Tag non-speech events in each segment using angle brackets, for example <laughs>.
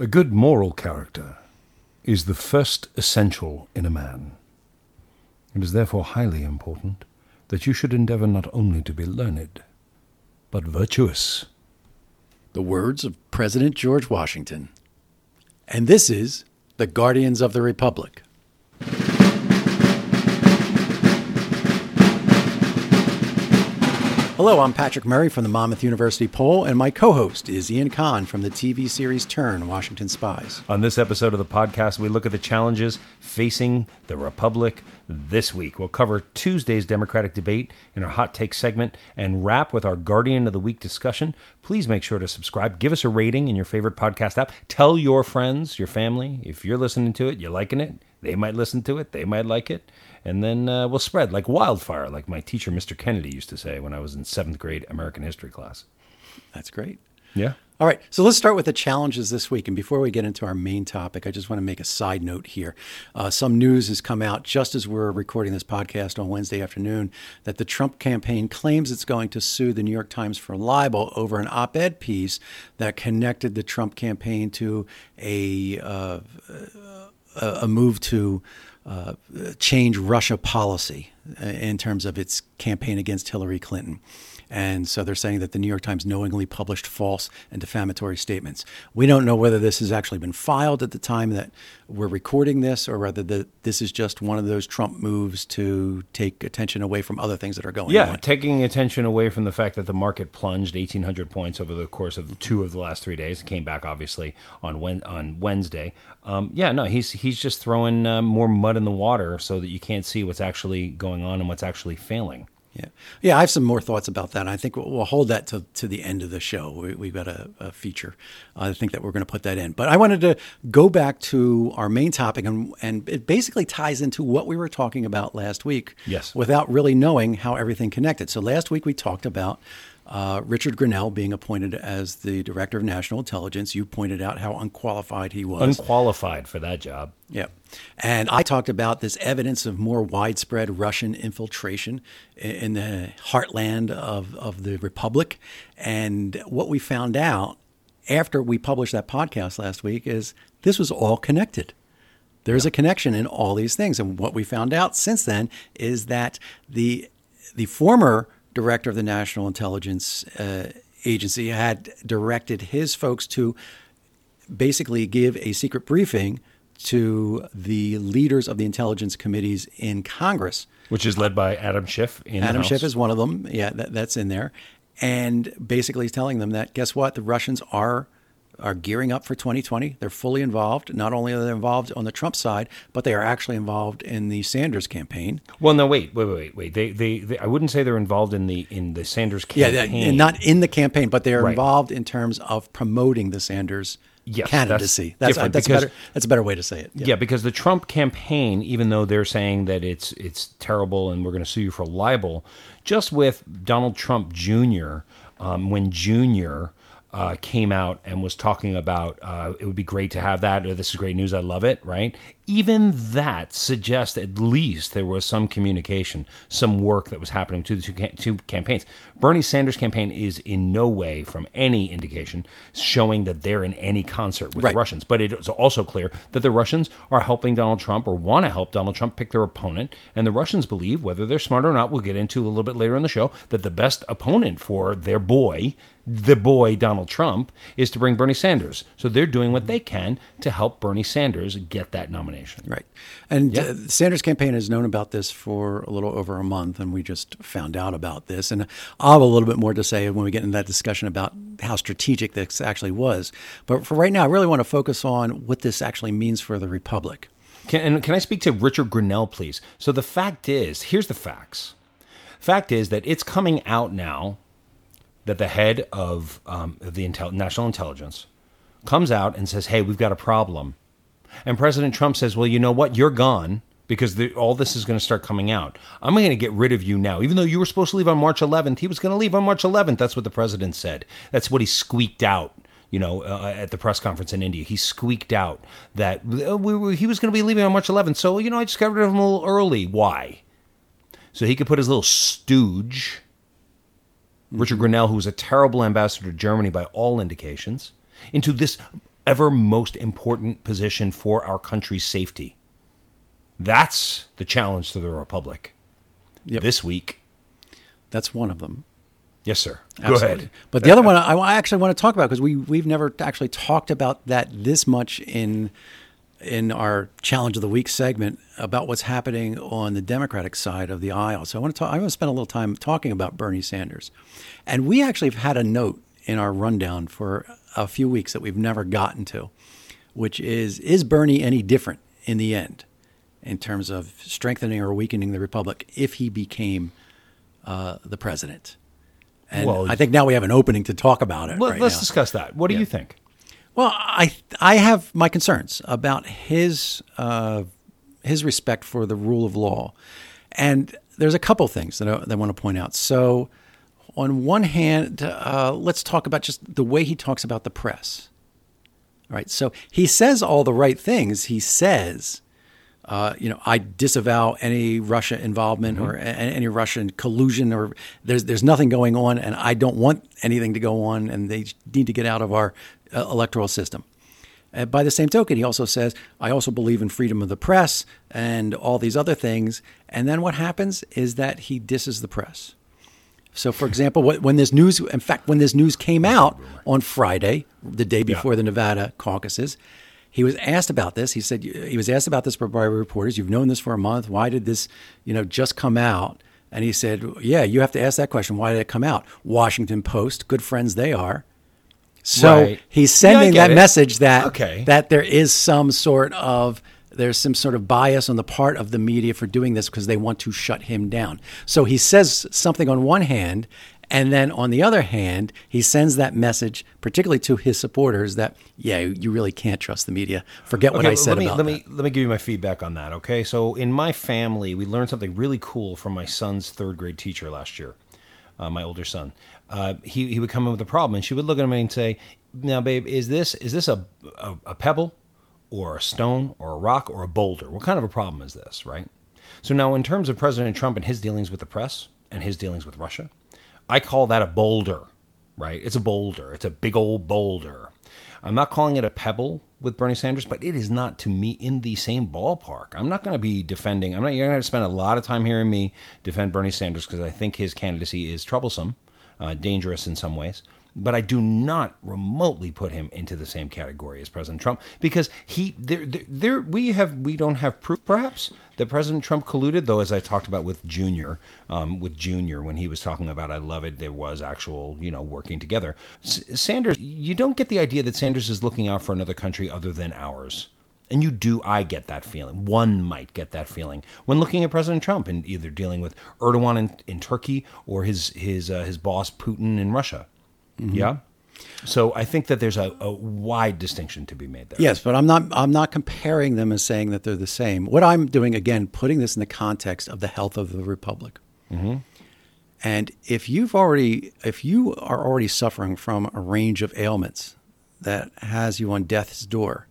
A good moral character is the first essential in a man. It is therefore highly important that you should endeavor not only to be learned, but virtuous. The words of President George Washington. And this is the Guardians of the Republic. Hello, I'm Patrick Murray from the Monmouth University Poll, and my co host is Ian Kahn from the TV series Turn Washington Spies. On this episode of the podcast, we look at the challenges facing the Republic this week. We'll cover Tuesday's Democratic debate in our hot take segment and wrap with our Guardian of the Week discussion. Please make sure to subscribe, give us a rating in your favorite podcast app, tell your friends, your family, if you're listening to it, you're liking it, they might listen to it, they might like it and then uh, we'll spread like wildfire, like my teacher, Mr. Kennedy, used to say when I was in seventh grade American history class. That's great. Yeah. All right, so let's start with the challenges this week. And before we get into our main topic, I just want to make a side note here. Uh, some news has come out just as we're recording this podcast on Wednesday afternoon that the Trump campaign claims it's going to sue the New York Times for libel over an op ed piece that connected the Trump campaign to a, uh, a move to uh, change Russia policy in terms of its campaign against Hillary Clinton. And so they're saying that the New York Times knowingly published false and defamatory statements. We don't know whether this has actually been filed at the time that we're recording this or whether the, this is just one of those Trump moves to take attention away from other things that are going yeah, on. Yeah, taking attention away from the fact that the market plunged 1,800 points over the course of two of the last three days. It came back, obviously, on, on Wednesday. Um, yeah, no, he's, he's just throwing uh, more mud in the water so that you can't see what's actually going on and what's actually failing. Yeah, yeah. I have some more thoughts about that. I think we'll, we'll hold that to, to the end of the show. We, have got a, a feature. Uh, I think that we're going to put that in. But I wanted to go back to our main topic, and and it basically ties into what we were talking about last week. Yes. Without really knowing how everything connected. So last week we talked about uh, Richard Grenell being appointed as the director of national intelligence. You pointed out how unqualified he was. Unqualified for that job. Yeah. And I talked about this evidence of more widespread Russian infiltration in the heartland of, of the Republic. And what we found out after we published that podcast last week is this was all connected. There's yeah. a connection in all these things. And what we found out since then is that the the former director of the National Intelligence uh, Agency, had directed his folks to basically give a secret briefing to the leaders of the intelligence committees in Congress, which is led by Adam Schiff. Adam Schiff is one of them. Yeah, that, that's in there, and basically he's telling them that guess what, the Russians are are gearing up for 2020. They're fully involved. Not only are they involved on the Trump side, but they are actually involved in the Sanders campaign. Well, no, wait, wait, wait, wait. They, they, they I wouldn't say they're involved in the in the Sanders campaign. Yeah, not in the campaign, but they're right. involved in terms of promoting the Sanders yes, candidacy. That's that's, that's because, better. That's a better way to say it. Yeah. yeah. because the Trump campaign, even though they're saying that it's it's terrible and we're going to sue you for libel, just with Donald Trump Jr. Um, when Jr uh, came out and was talking about uh, it would be great to have that, this is great news, I love it, right? Even that suggests at least there was some communication, some work that was happening to the two, two campaigns. Bernie Sanders' campaign is in no way, from any indication, showing that they're in any concert with right. the Russians. But it is also clear that the Russians are helping Donald Trump or want to help Donald Trump pick their opponent. And the Russians believe, whether they're smart or not, we'll get into a little bit later in the show, that the best opponent for their boy the boy Donald Trump is to bring Bernie Sanders. So they're doing what they can to help Bernie Sanders get that nomination. Right. And yeah. uh, the Sanders campaign has known about this for a little over a month, and we just found out about this. And I'll have a little bit more to say when we get into that discussion about how strategic this actually was. But for right now, I really want to focus on what this actually means for the Republic. Can, and can I speak to Richard Grenell, please? So the fact is, here's the facts. Fact is that it's coming out now that the head of, um, the intel- national intelligence comes out and says, "Hey, we've got a problem," and President Trump says, "Well, you know what? You're gone." Because the, all this is going to start coming out. I'm going to get rid of you now. Even though you were supposed to leave on March 11th, he was going to leave on March 11th. That's what the president said. That's what he squeaked out you know, uh, at the press conference in India. He squeaked out that uh, we were, he was going to be leaving on March 11th. So, you know, I just got rid of him a little early. Why? So he could put his little stooge Richard Grenell, who was a terrible ambassador to Germany by all indications, into this ever most important position for our country's safety. That's the challenge to the Republic. Yep. This week. That's one of them. Yes, sir. Absolutely. Go ahead. But the other one I I actually want to talk about because we we've never actually talked about that this much in in our challenge of the week segment about what's happening on the Democratic side of the aisle. So I want to talk, I want to spend a little time talking about Bernie Sanders, and we actually have had a note in our rundown for a few weeks that we've never gotten to, which is is Bernie any different in the end in terms of strengthening or weakening the republic if he became uh, the president? And Well, I think now we have an opening to talk about it. Let, right us discuss that. What do you think? Well, I I have my concerns about his uh, his respect for the rule of law, and there's a couple things that I, that I want to point out. So, on one hand, uh, let's talk about just the way he talks about the press. All right, so he says all the right things. He says, uh, you know, I disavow any Russia involvement or a- any Russian collusion, or there's there's nothing going on, and I don't want anything to go on, and they need to get out of our uh, electoral system. Uh, by the same token, he also says, I also believe in freedom of the press and all these other things. And then what happens is that he disses the press. So, for example, when this news, in fact, when this news came out on Friday, the day before the Nevada caucuses, he was asked about this. He said he was asked about this by reporters. You've known this for a month. Why did this, you know, just come out? And he said, "Yeah, you have to ask that question. Why did it come out?" Washington Post, good friends they are. So Right. he's sending get that it. message that Okay. that there is some sort of there's some sort of bias on the part of the media for doing this because they want to shut him down. So he says something on one hand, and then on the other hand, he sends that message, particularly to his supporters, that yeah, you really can't trust the media. Forget what I said let me, about let that. me let me give you my feedback on that. Okay, so in my family, we learned something really cool from my son's third grade teacher last year. Uh, my older son, uh, he he would come in with a problem, and she would look at him and say, "Now, babe, is this is this a, a a pebble, or a stone, or a rock, or a boulder? What kind of a problem is this?" Right. So now, in terms of President Trump and his dealings with the press and his dealings with Russia, I call that a boulder, right? It's a boulder. It's a big old boulder. I'm not calling it a pebble with Bernie Sanders, but it is not to me in the same ballpark. I'm not going to be defending. I'm not. You're going to spend a lot of time hearing me defend Bernie Sanders because I think his candidacy is troublesome, uh, dangerous in some ways. But I do not remotely put him into the same category as President Trump because he there there, we have we don't have proof perhaps that President Trump colluded though as I talked about with Junior um, with Junior when he was talking about I love it there was actual you know working together. S- Sanders you don't get the idea that Sanders is looking out for another country other than ours. And you do I get that feeling. One might get that feeling when looking at President Trump and either dealing with Erdogan in, in Turkey or his his uh, his boss Putin in Russia Mm-hmm. yeah so I think that there's a, a wide distinction to be made there Yes, but I'm not. I'm not comparing them and saying that they're the same. What I'm doing again, putting this in the context of the health of the republic. Mm-hmm. And if you've already, if you are already suffering from a range of ailments that has you on death's door,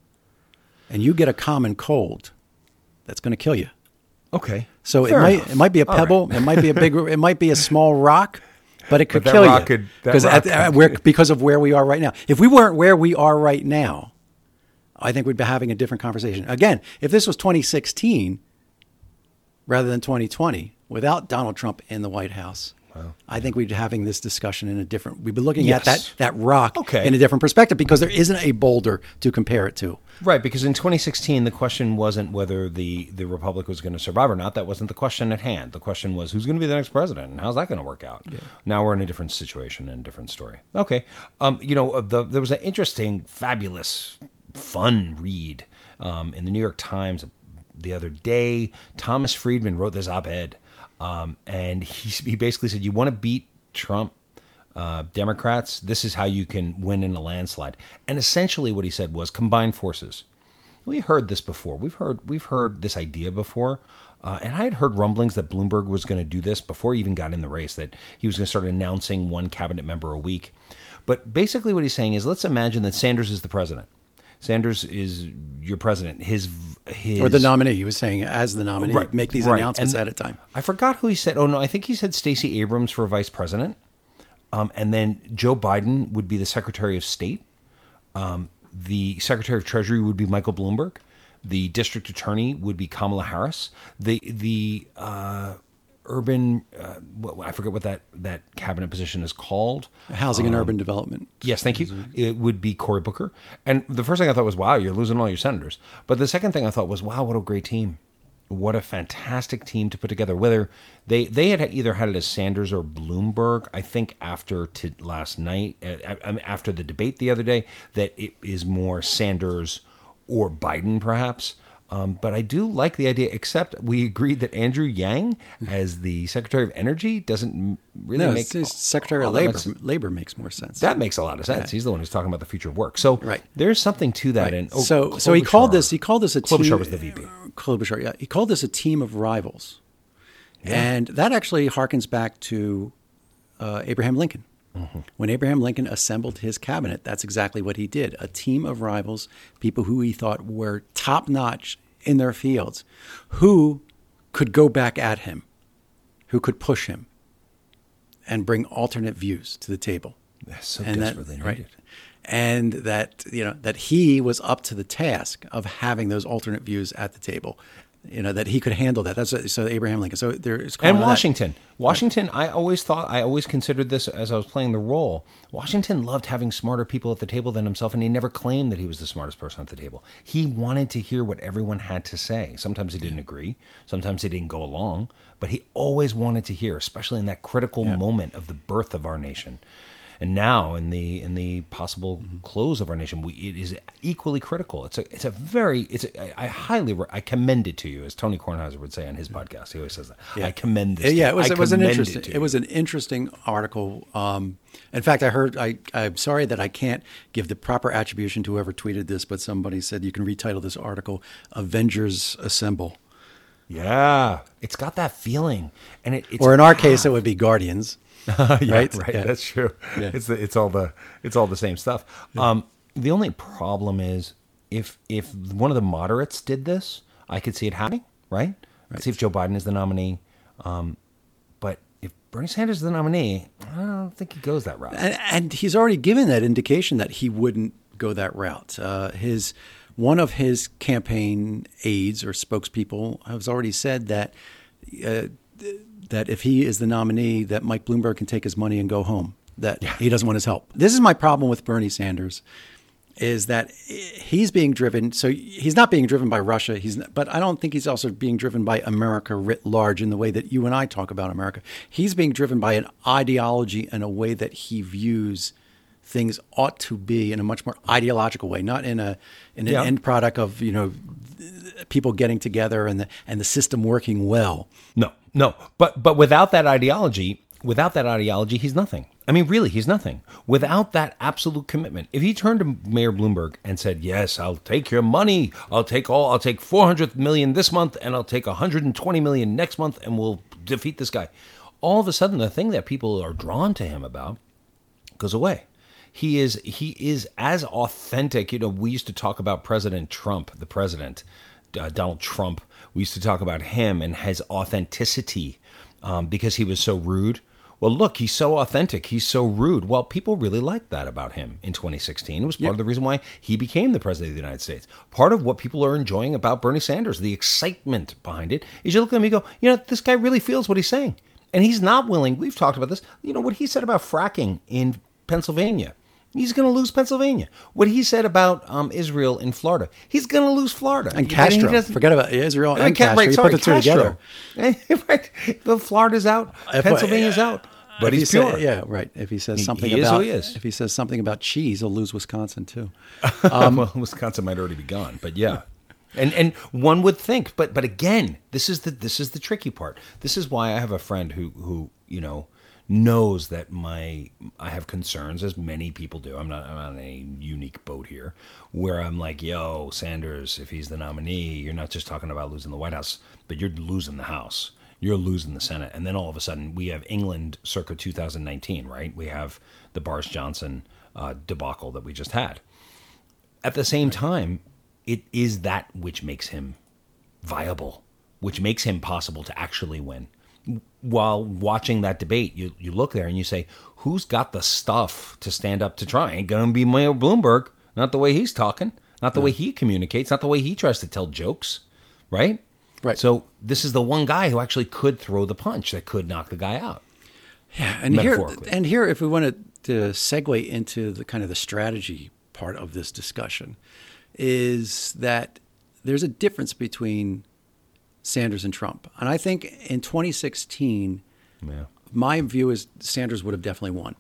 and you get a common cold, that's going to kill you. okay So it might enough. it might be a All right. pebble, it might be a big, <laughs> it might be a small rock, but it could that kill you could- because rock at, could- at- where, because of where we are right now. If we weren't where we are right now, I think we'd be having a different conversation. Again, if this was 2016 rather than 2020, without Donald Trump in the White House, I think we'd be having this discussion in a different. We'd be looking at that that rock Okay. in a different perspective because there isn't a boulder to compare it to. Right, because in 2016, the question wasn't whether the, the Republic was going to survive or not. That wasn't the question at hand. The question was who's going to be the next president and how's that going to work out. Now we're in a different situation and a different story. Okay, um, you know, uh, the, there was an interesting, fabulous, fun read um, in the New York Times the other day. Thomas Friedman wrote this op-ed, um, and he he basically said, "You want to beat Trump." uh, Democrats, this is how you can win in a landslide. And essentially, what he said was combine forces. We heard this before. We've heard we've heard this idea before, uh, and I had heard rumblings that Bloomberg was going to do this before he even got in the race. That he was going to start announcing one cabinet member a week. But basically, what he's saying is, let's imagine that Sanders is the president. Sanders is your president. His his Or the nominee, he was saying, as the nominee, Right, make these right. announcements And at a time. I forgot who he said. Oh no, I think he said Stacey Abrams for vice president, um, and then Joe Biden would be the Secretary of State. Um, the Secretary of Treasury would be Michael Bloomberg. The District Attorney would be Kamala Harris. The the uh, urban uh, I forget what that that cabinet position is called. Housing and urban development. Yes, thank you. It would be Cory Booker. And the first thing I thought was, wow, you're losing all your senators. But the second thing I thought was, wow, what a great team. What a fantastic team to put together. Whether they they had either had it as Sanders or Bloomberg, I think after to last night, uh, after the debate the other day, that it is more Sanders or Biden, perhaps. Um, but I do like the idea, except we agreed that Andrew Yang, as the Secretary of Energy, doesn't really No, make Secretary of Labor. Labor makes more sense. that makes a lot of sense. He's the one who's talking about the future of work. So Right. there's something to that. And oh, so, so he called this. He called this a Klobuchar team. was the VP. Klobuchar, yeah. He called this a team of rivals, and that actually harkens back to uh, Abraham Lincoln. Mm-hmm. When Abraham Lincoln assembled his cabinet, that's exactly what he did. A team of rivals, people who he thought were top notch in their fields, who could go back at him, who could push him, and bring alternate views to the table. That's so and that, desperately right, and that you know that he was up to the task of having those alternate views at the table. You know that he could handle that. That's so Abraham Lincoln. So there is And Washington. Washington, I always thought, I always considered this as I was playing the role. Washington loved having smarter people at the table than himself, and he never claimed that he was the smartest person at the table. He wanted to hear what everyone had to say. Sometimes he didn't agree, sometimes he didn't go along, but he always wanted to hear, especially in that critical moment of the birth of our nation. And now, in the in the possible Mm-hmm. close of our nation, we, it is equally critical. It's a it's a very it's a, I I highly re- I commend it to you, as Tony Kornheiser would say on his podcast. He always says that. I commend this. Yeah, it was. I it was an interesting to it, was an interesting article. Um, in fact, I heard I I'm sorry that I can't give the proper attribution to whoever tweeted this, but somebody said you can retitle this article "Avengers Assemble," Yeah, it's got that feeling, and it, it's or in our case, it would be Guardians. <laughs> yeah, right? right. Yeah. That's true. Yeah. It's the, it's all the it's all the same stuff. Um, the only problem is if if one of the moderates did this, I could see it happening. Right. Could see if Joe Biden is the nominee, um, but if Bernie Sanders is the nominee, I don't think he goes that route. and, and he's already given that indication that he wouldn't go that route. Uh, his one of his campaign aides or spokespeople has already said that uh, that if he is the nominee, that Mike Bloomberg can take his money and go home. That he doesn't want his help. This is my problem with Bernie Sanders. Is that he's being driven? So he's not being driven by Russia. He's, not, but I don't think he's also being driven by America writ large in the way that you and I talk about America. He's being driven by an ideology and a way that he views things ought to be in a much more ideological way, not in a in an Yeah. end product of you know people getting together and the and the system working well. No, no. But but without that ideology, without that ideology, he's nothing. I mean, really, he's nothing. Without that absolute commitment, if he turned to Mayor Bloomberg and said, "Yes, I'll take your money. I'll take all. I'll take four hundred million this month, and I'll take one hundred and twenty million next month, and we'll defeat this guy," all of a sudden, the thing that people are drawn to him about goes away. He is he is as authentic. You know, we used to talk about President Trump, the president, uh, Donald Trump. We used to talk about him and his authenticity um, because he was so rude. Well, look, he's so authentic. He's so rude. Well, people really liked that about him in 2016. It was part of the reason why he became the president of the United States. Part of what people are enjoying about Bernie Sanders, the excitement behind it, is you look at him and you go, you know, this guy really feels what he's saying. And he's not willing. We've talked about this. You know, what he said about fracking in Pennsylvania. He's going to lose Pennsylvania. What he said about um, Israel in Florida. He's going to lose Florida. And Castro, doesn't- forget about Israel and can't- Castro. right, you put the two Castro. together. <laughs> right. But Florida's out. If- Pennsylvania's out. But he's he pure. yeah, right. If he says something he about he if he says something about cheese, he'll lose Wisconsin too. <laughs> well, Wisconsin might already be gone, but yeah. And and one would think, but but again, this is the this is the tricky part. This is why I have a friend who who you know knows that my I have concerns, as many people do. I'm not I'm on a unique boat here, where I'm like, yo, Sanders, if he's the nominee, you're not just talking about losing the White House, but you're losing the House. You're losing the Senate, and then all of a sudden we have England circa 2019, right? We have the Boris Johnson uh, debacle that we just had at the same time, it is that which makes him viable, which makes him possible to actually win. While watching that debate, you, you look there and you say, who's got the stuff to stand up to try? Ain't going to be Mayor Bloomberg. not the way he's talking, not the way he communicates, not the way he tries to tell jokes, right? Right. So this is the one guy who actually could throw the punch that could knock the guy out. Yeah, and here, and here, if we wanted to segue into the kind of the strategy part of this discussion, is that there's a difference between Sanders and Trump, and I think in 2016, Yeah. my view is Sanders would have definitely won.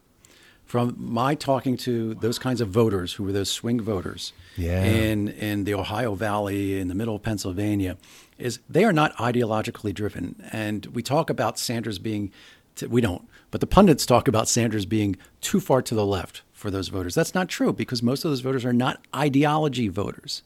From my talking to those kinds of voters who were those swing voters Yeah. in in the Ohio Valley, in the middle of Pennsylvania, is they are not ideologically driven. And we talk about Sanders being, t- we don't, but the pundits talk about Sanders being too far to the left for those voters. That's not true because most of those voters are not ideology voters.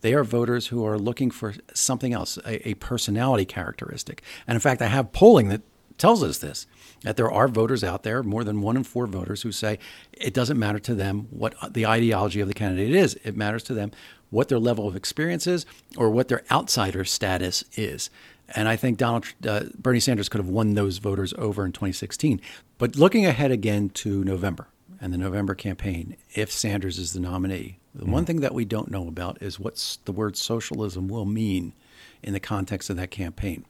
They are voters who are looking for something else, a, a personality characteristic. And in fact, I have polling that tells us this that there are voters out there, more than one in four voters, who say it doesn't matter to them what the ideology of the candidate is. It matters to them what their level of experience is or what their outsider status is. And I think Donald uh, Bernie Sanders could have won those voters over in 2016. But looking ahead again to November and the November campaign, if Sanders is the nominee, the one thing that we don't know about is what the word socialism will mean in the context of that campaign.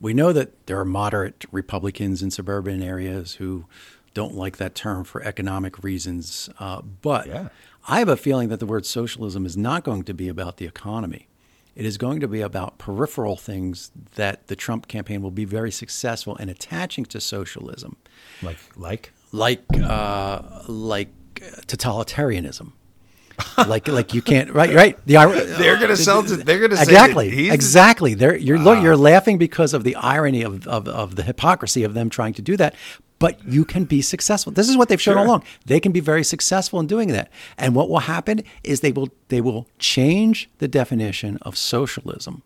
We know that there are moderate Republicans in suburban areas who don't like that term for economic reasons. Uh, but Yeah. I have a feeling that the word socialism is not going to be about the economy. It is going to be about peripheral things that the Trump campaign will be very successful in attaching to socialism, Like like like uh, like totalitarianism. like like you can't right right. The <laughs> They're gonna sell to- they're gonna say exactly exactly. They're you're look you're laughing because of the irony of, of of the hypocrisy of them trying to do that but you can be successful. This is what they've shown all along. They can be very successful in doing that. And what will happen is they will they will change the definition of socialism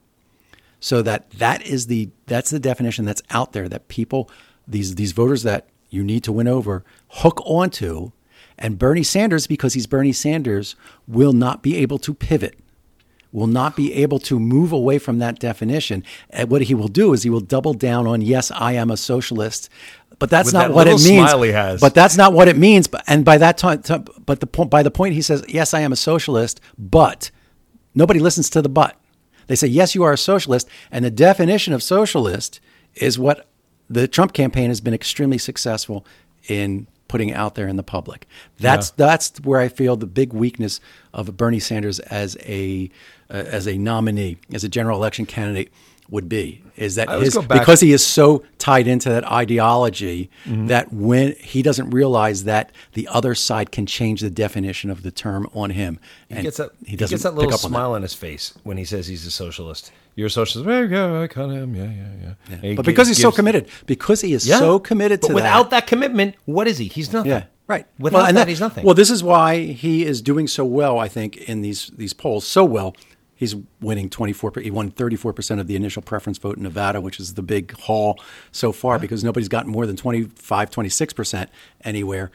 so that that is the that's the definition that's out there that people these these voters that you need to win over hook onto and Bernie Sanders because he's Bernie Sanders will not be able to pivot will not be able to move away from that definition and what he will do is he will double down on yes I am a socialist but that's With not that what it means smile he has. but that's not what it means but and by that time time- but the point by the point he says yes I am a socialist but Nobody listens to the but. They say, yes, you are a socialist. And the definition of socialist is what the Trump campaign has been extremely successful in putting out there in the public. That's that's where I feel the big weakness of Bernie Sanders as a uh, as a nominee, as a general election candidate would be is that his, because he is so tied into that ideology Mm-hmm. that when he doesn't realize that the other side can change the definition of the term on him he gets that he he, doesn't gets that pick little up on smile on his face when he says he's a socialist. You're a socialist. Well, yeah, I kind of am. Yeah, yeah, yeah. And he But because gives- he's so committed, because he is Yeah. so committed but to without that. commitment, what is he? He's nothing. yeah, right. Without Well, and that, he's nothing. Well, this is why he is doing so well. I think in these these polls, so well. He's winning 24. He won 34 percent of the initial preference vote in Nevada, which is the big haul so far because nobody's gotten more than 25, 26 percent anywhere.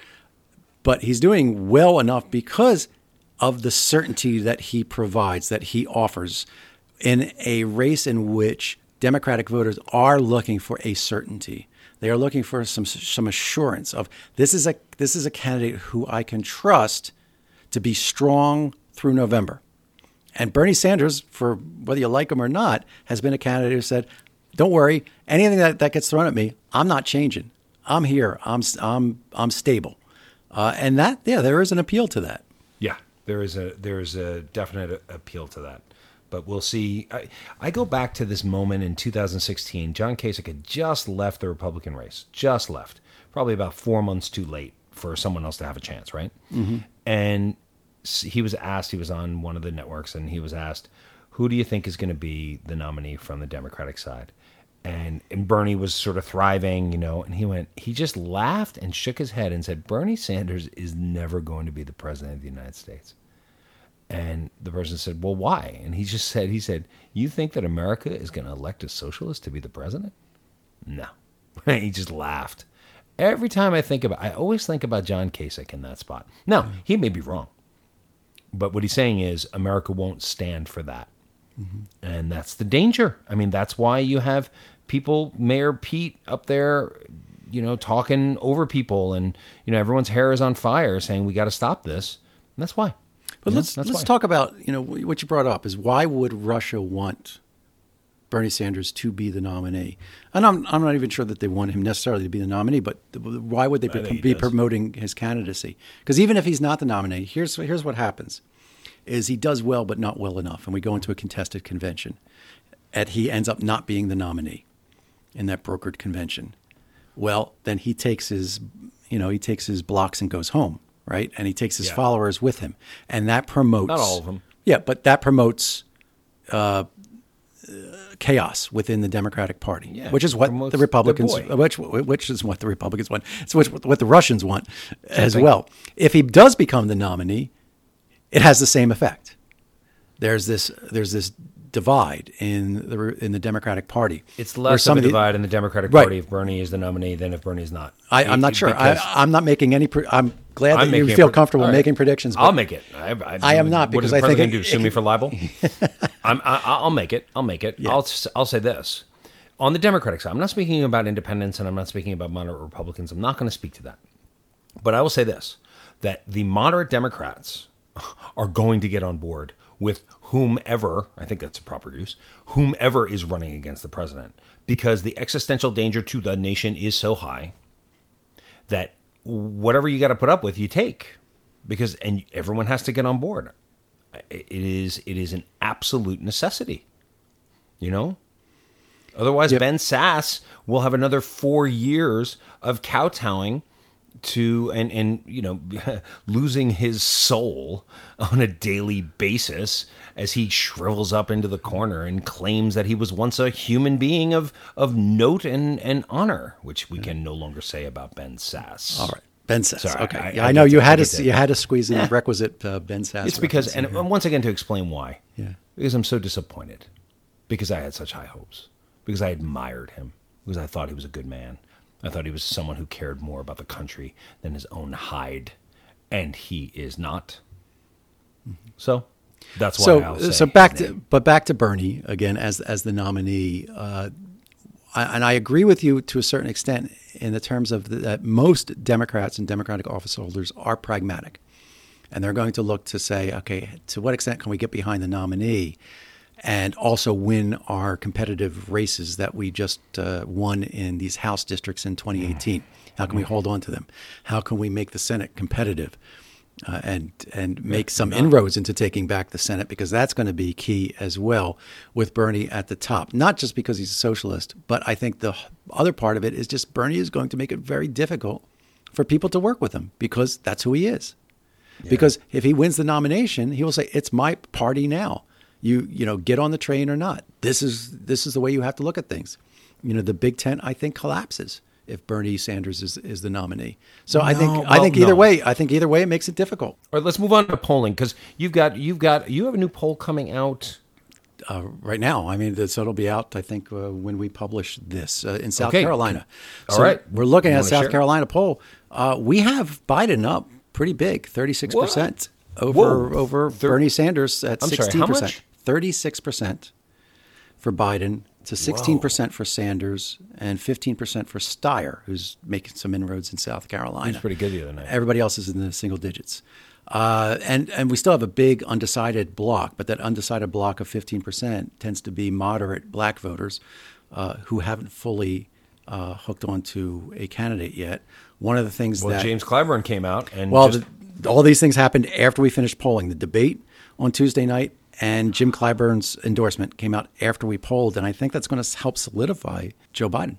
But he's doing well enough because of the certainty that he provides, that he offers in a race in which Democratic voters are looking for a certainty. They are looking for some some assurance of this is a this is a candidate who I can trust to be strong through November. And Bernie Sanders, for whether you like him or not, has been a candidate who said, "Don't worry, anything that, that gets thrown at me, I'm not changing. I'm here. I'm I'm I'm stable." Uh, and that, yeah, there is an appeal to that. Yeah, there is a there is a definite appeal to that. But we'll see. I, I go back to this moment in 2016. John Kasich had just left the Republican race, just left, probably about four months too late for someone else to have a chance, right? Mm-hmm. And he was asked. He was on one of the networks, and he was asked, "Who do you think is going to be the nominee from the Democratic side?" And and Bernie was sort of thriving, you know, and he went. He just laughed and shook his head and said, "Bernie Sanders is never going to be the president of the United States." And the person said, "Well, why?" And he just said, "He said, you think that America is going to elect a socialist to be the president? No." <laughs> he just laughed. Every time I think about, I always think about John Kasich in that spot. Now he may be wrong, but what he's saying is America won't stand for that, and that's the danger. I mean, that's why you have people, Mayor Pete, up there, you know, talking over people, and you know, everyone's hair is on fire, saying we got to stop this. And that's why. But let's let's why. talk about you know what you brought up is why would Russia want Bernie Sanders to be the nominee? And I'm I'm not even sure that they want him necessarily to be the nominee, but why would they be, be promoting his candidacy? Because even if he's not the nominee, here's here's what happens: is he does well but not well enough, and we go into a contested convention, and he ends up not being the nominee in that brokered convention. Well, then he takes his, you know, he takes his blocks and goes home, right? And he takes his Yeah. followers with him, and that promotes Not all of them. Yeah, but that promotes uh, uh, chaos within the Democratic Party, Yeah, which is what the Republicans, which which is what the Republicans want. It's which, what the Russians want as well. If he does become the nominee, it has the same effect. There's this there's this divide in the in the Democratic Party. It's less some of a the- divide in the Democratic Right. Party if Bernie is the nominee than if Bernie is not. I, I'm not sure. I, I'm not making any. Pre- I'm glad I'm that you feel comfortable right. making predictions. but I'll make it. I, I, I am not, what because the I think it- do? Sue me for libel. <laughs> I'm, I, I'll make it. I'll make it. I'll s- I'll say this. On the Democratic side, I'm not speaking about independents and I'm not speaking about moderate Republicans. I'm not going to speak to that. But I will say this: that the moderate Democrats <laughs> are going to get on board with whomever, I think that's a proper use, whomever is running against the president, because the existential danger to the nation is so high that whatever you got to put up with, you take, because and everyone has to get on board. It is it is an absolute necessity, you know. Otherwise, Yep. Ben Sasse will have another four years of kowtowing to and and you know <laughs> losing his soul on a daily basis as he shrivels up into the corner and claims that he was once a human being of of note and and honor, which we can no longer say about Ben Sasse. all right, Ben says. Sorry, okay, I- yeah, I I, know you I had to you had to squeeze in Yeah. the requisite uh, Ben Sasse. It's because, and here. once again, to explain why. Yeah. Because I'm so disappointed. Because I had such high hopes. Because I admired him. Because I thought he was a good man. I thought he was someone who cared more about the country than his own hide. And he is not. So that's why so say so back to but back to Bernie again as as the nominee. Uh, I, and I agree with you to a certain extent in the terms of the, that most Democrats and Democratic office holders are pragmatic, and they're going to look to say, okay, to what extent can we get behind the nominee, and also win our competitive races that we just uh, won in these House districts in 2018? How can we hold on to them? How can we make the Senate competitive? uh, and and make some inroads into taking back the Senate because that's going to be key as well with Bernie at the top. Not just because he's a socialist, but I think the other part of it is just Bernie is going to make it very difficult for people to work with him because that's who he is. Because if he wins the nomination, he will say it's my party now. You you know get on the train or not. This is this is the way you have to look at things. You know the Big Tent I think collapses if Bernie Sanders is, is the nominee. So I think No, I think either no. way I think either way it makes it difficult. All right, let's move on to polling because you've got you've got you have a new poll coming out. uh, right now. I mean, so it'll be out. I think uh, when we publish this uh, in South Okay. Carolina. All so right. we're looking You at wanna South share? Carolina poll. Uh, we have Biden up pretty big, thirty six percent over Whoa. over Bernie Sanders at sixteen percent. Much? Thirty six percent for Biden to sixteen percent for Sanders and fifteen percent for Steyer, who's making some inroads in South Carolina. He was pretty good the other night. Everybody else is in the single digits. Uh, and and we still have a big undecided block, but that undecided block of 15% tends to be moderate black voters uh, who haven't fully uh, hooked onto a candidate yet. One of the things Well, that James Clyburn came out and well, just, the, all these things happened after we finished polling. The debate on Tuesday night and Jim Clyburn's endorsement came out after we polled, and I think that's going to help solidify Joe Biden.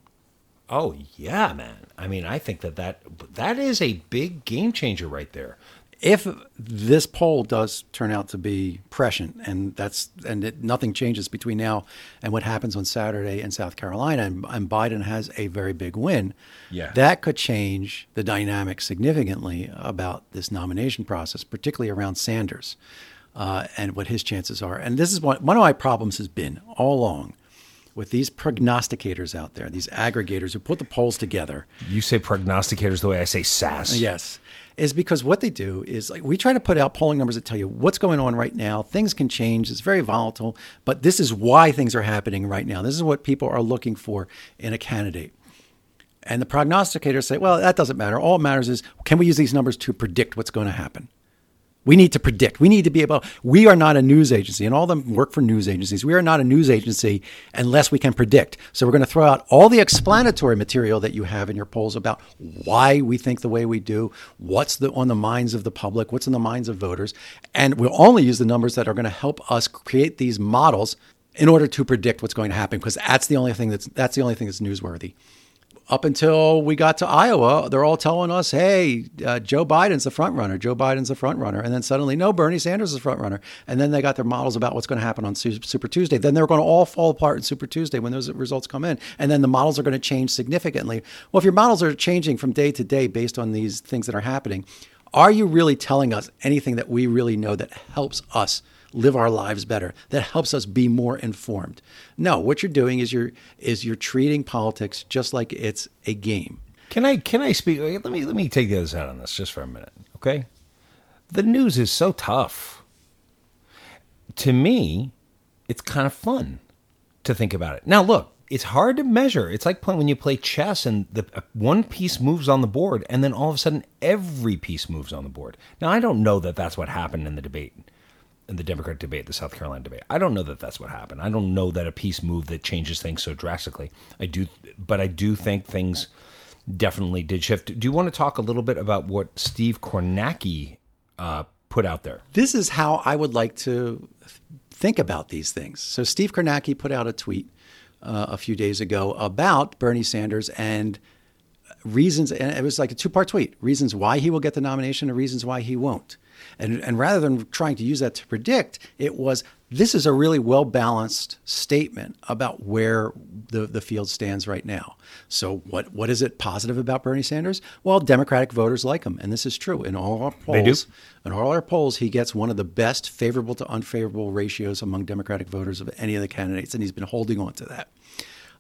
oh yeah, man. I mean, I think that that that is a big game changer right there. if this poll does turn out to be prescient and that's and it, nothing changes between now and what happens on Saturday in South Carolina and, and Biden has a very big win Yeah. that could change the dynamic significantly about this nomination process particularly around Sanders uh, and what his chances are and this is what one of my problems has been all along with these prognosticators out there these aggregators who put the polls together You say prognosticators the way I say Sasse. Yes. Is because what they do is like we try to put out polling numbers that tell you what's going on right now. Things can change. It's very volatile, but this is why things are happening right now. This is what people are looking for in a candidate. And the prognosticators say, well, that doesn't matter. All that matters is can we use these numbers to predict what's going to happen? We need to predict. We need to be able. We are not a news agency, and all them work for news agencies. We are not a news agency unless we can predict. So we're going to throw out all the explanatory material that you have in your polls about why we think the way we do, what's the, on the minds of the public, what's in the minds of voters, and we'll only use the numbers that are going to help us create these models in order to predict what's going to happen because that's the only thing that's that's the only thing that's newsworthy up until we got to Iowa, they're all telling us, "Hey, uh, Joe Biden's the front runner. Joe Biden's the front runner." And then suddenly, no, Bernie Sanders is the front runner. And then they got their models about what's going to happen on Super Tuesday. Then they're going to all fall apart in Super Tuesday when those results come in. And then the models are going to change significantly. Well, if your models are changing from day to day based on these things that are happening, are you really telling us anything that we really know that helps us? Live our lives better, that helps us be more informed. No, what you're doing is you're is you're treating politics just like it's a game. Can I can I speak? Let me let me take the other side on this just for a minute, okay? The news is so tough. To me, it's kind of fun to think about it. Now, look, it's hard to measure. It's like playing when you play chess and the uh, one piece moves on the board, and then all of a sudden every piece moves on the board. Now, I don't know that that's what happened in the debate in the Democratic debate, the South Carolina debate. I don't know that that's what happened. I don't know that a piece move that changes things so drastically. I do, but I do think things definitely did shift. Do you want to talk a little bit about what Steve Kornacki uh, put out there? This is how I would like to think about these things. So Steve Kornacki put out a tweet uh, a few days ago about Bernie Sanders and reasons, and it was like a two-part tweet: reasons why he will get the nomination and reasons why he won't. And, and rather than trying to use that to predict, it was this is a really well balanced statement about where the, the field stands right now. So, what, what is it positive about Bernie Sanders? Well, Democratic voters like him. And this is true. In all our polls, in all our polls, he gets one of the best favorable to unfavorable ratios among Democratic voters of any of the candidates. And he's been holding on to that.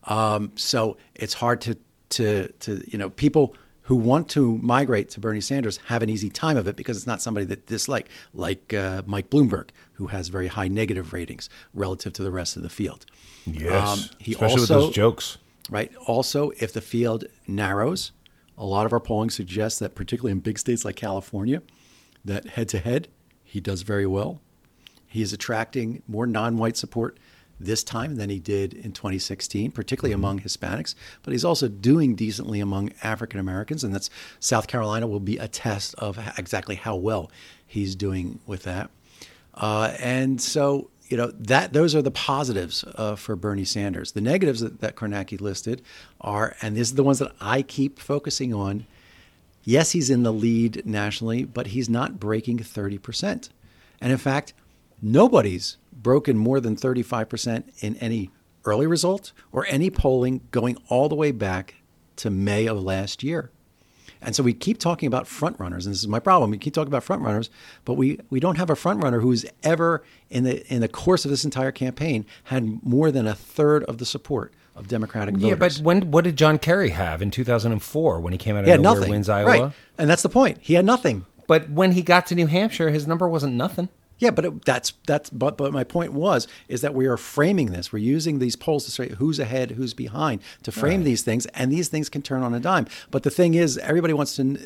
Um, so, it's hard to, to, to, you know, people who want to migrate to Bernie Sanders have an easy time of it because it's not somebody that dislike, like uh, Mike Bloomberg, who has very high negative ratings relative to the rest of the field. Yes, um, he especially also, with those jokes. Right. Also, if the field narrows, a lot of our polling suggests that, particularly in big states like California, that head to head, he does very well. He is attracting more non-white support this time than he did in 2016, particularly mm-hmm. among Hispanics. But he's also doing decently among African Americans, and that's South Carolina will be a test of exactly how well he's doing with that. Uh, and so, you know, that those are the positives uh, for Bernie Sanders. The negatives that, that Kornacki listed are, and these are the ones that I keep focusing on. Yes, he's in the lead nationally, but he's not breaking 30%. And in fact, nobody's broken more than 35% in any early result or any polling going all the way back to May of last year. And so we keep talking about frontrunners, and this is my problem. We keep talking about frontrunners, but we, we don't have a frontrunner who's ever, in the in the course of this entire campaign, had more than a third of the support of Democratic voters. Yeah, but when what did John Kerry have in 2004 when he came out of he had nowhere, nothing. wins Iowa? Right, and that's the point. He had nothing. But when he got to New Hampshire, his number wasn't nothing. Yeah, but it, that's that's but but my point was is that we are framing this. We're using these polls to say who's ahead, who's behind, to frame right. these things, and these things can turn on a dime. But the thing is, everybody wants to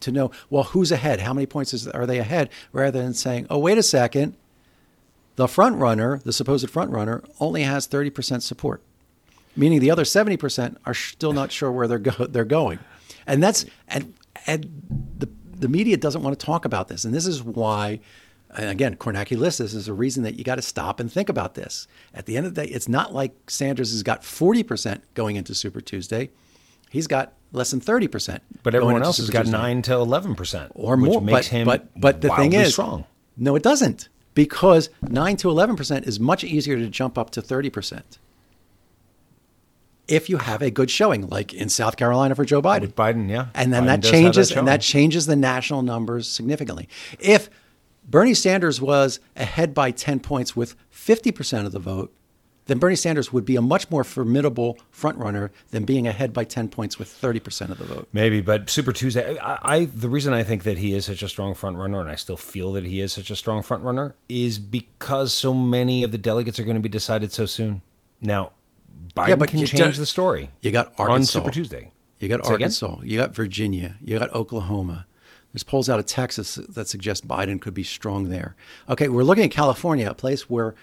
to know well who's ahead, how many points is, are they ahead, rather than saying, oh wait a second, the front runner, the supposed front runner, only has thirty percent support, meaning the other seventy percent are still not sure where they're go- they're going, and that's and and the the media doesn't want to talk about this, and this is why and again, Kornacki lists this as a reason that you got to stop and think about this. At the end of the day, it's not like Sanders has got 40% going into Super Tuesday. He's got less than 30%. But everyone else has got Tuesday. 9 to 11%. Or more. Which makes but, him but, but the thing is, strong. no, it doesn't. Because 9 to 11% is much easier to jump up to 30% if you have a good showing, like in South Carolina for Joe Biden. With Biden, yeah. And then Biden that changes that and that changes the national numbers significantly. If Bernie Sanders was ahead by 10 points with 50% of the vote, then Bernie Sanders would be a much more formidable frontrunner than being ahead by 10 points with 30% of the vote. Maybe, but Super Tuesday, I, I the reason I think that he is such a strong frontrunner, and I still feel that he is such a strong frontrunner, is because so many of the delegates are going to be decided so soon. Now, Biden yeah, but can change the story. You got Arkansas. on Super Tuesday. You got Arkansas. You got Virginia. You got Oklahoma. There's polls out of Texas that suggest Biden could be strong there. Okay, we're looking at California, a place where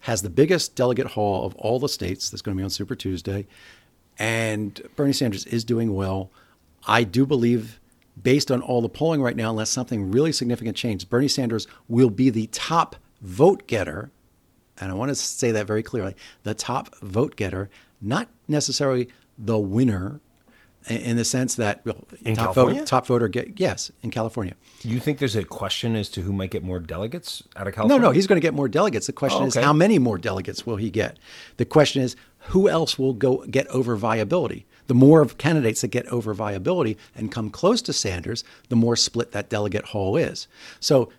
has the biggest delegate haul of all the states. That's going to be on Super Tuesday, and Bernie Sanders is doing well. I do believe, based on all the polling right now, unless something really significant changes, Bernie Sanders will be the top vote getter. And I want to say that very clearly the top vote getter, not necessarily the winner in the sense that well, top vote, top voter get yes in California. You think there's a question as to who might get more delegates out of California? no, no, he's going to get more delegates. The question Oh, is how many more delegates will he get? The question is who else will go get over viability? The more of candidates that get over viability and come close to Sanders, the more split that delegate haul is. So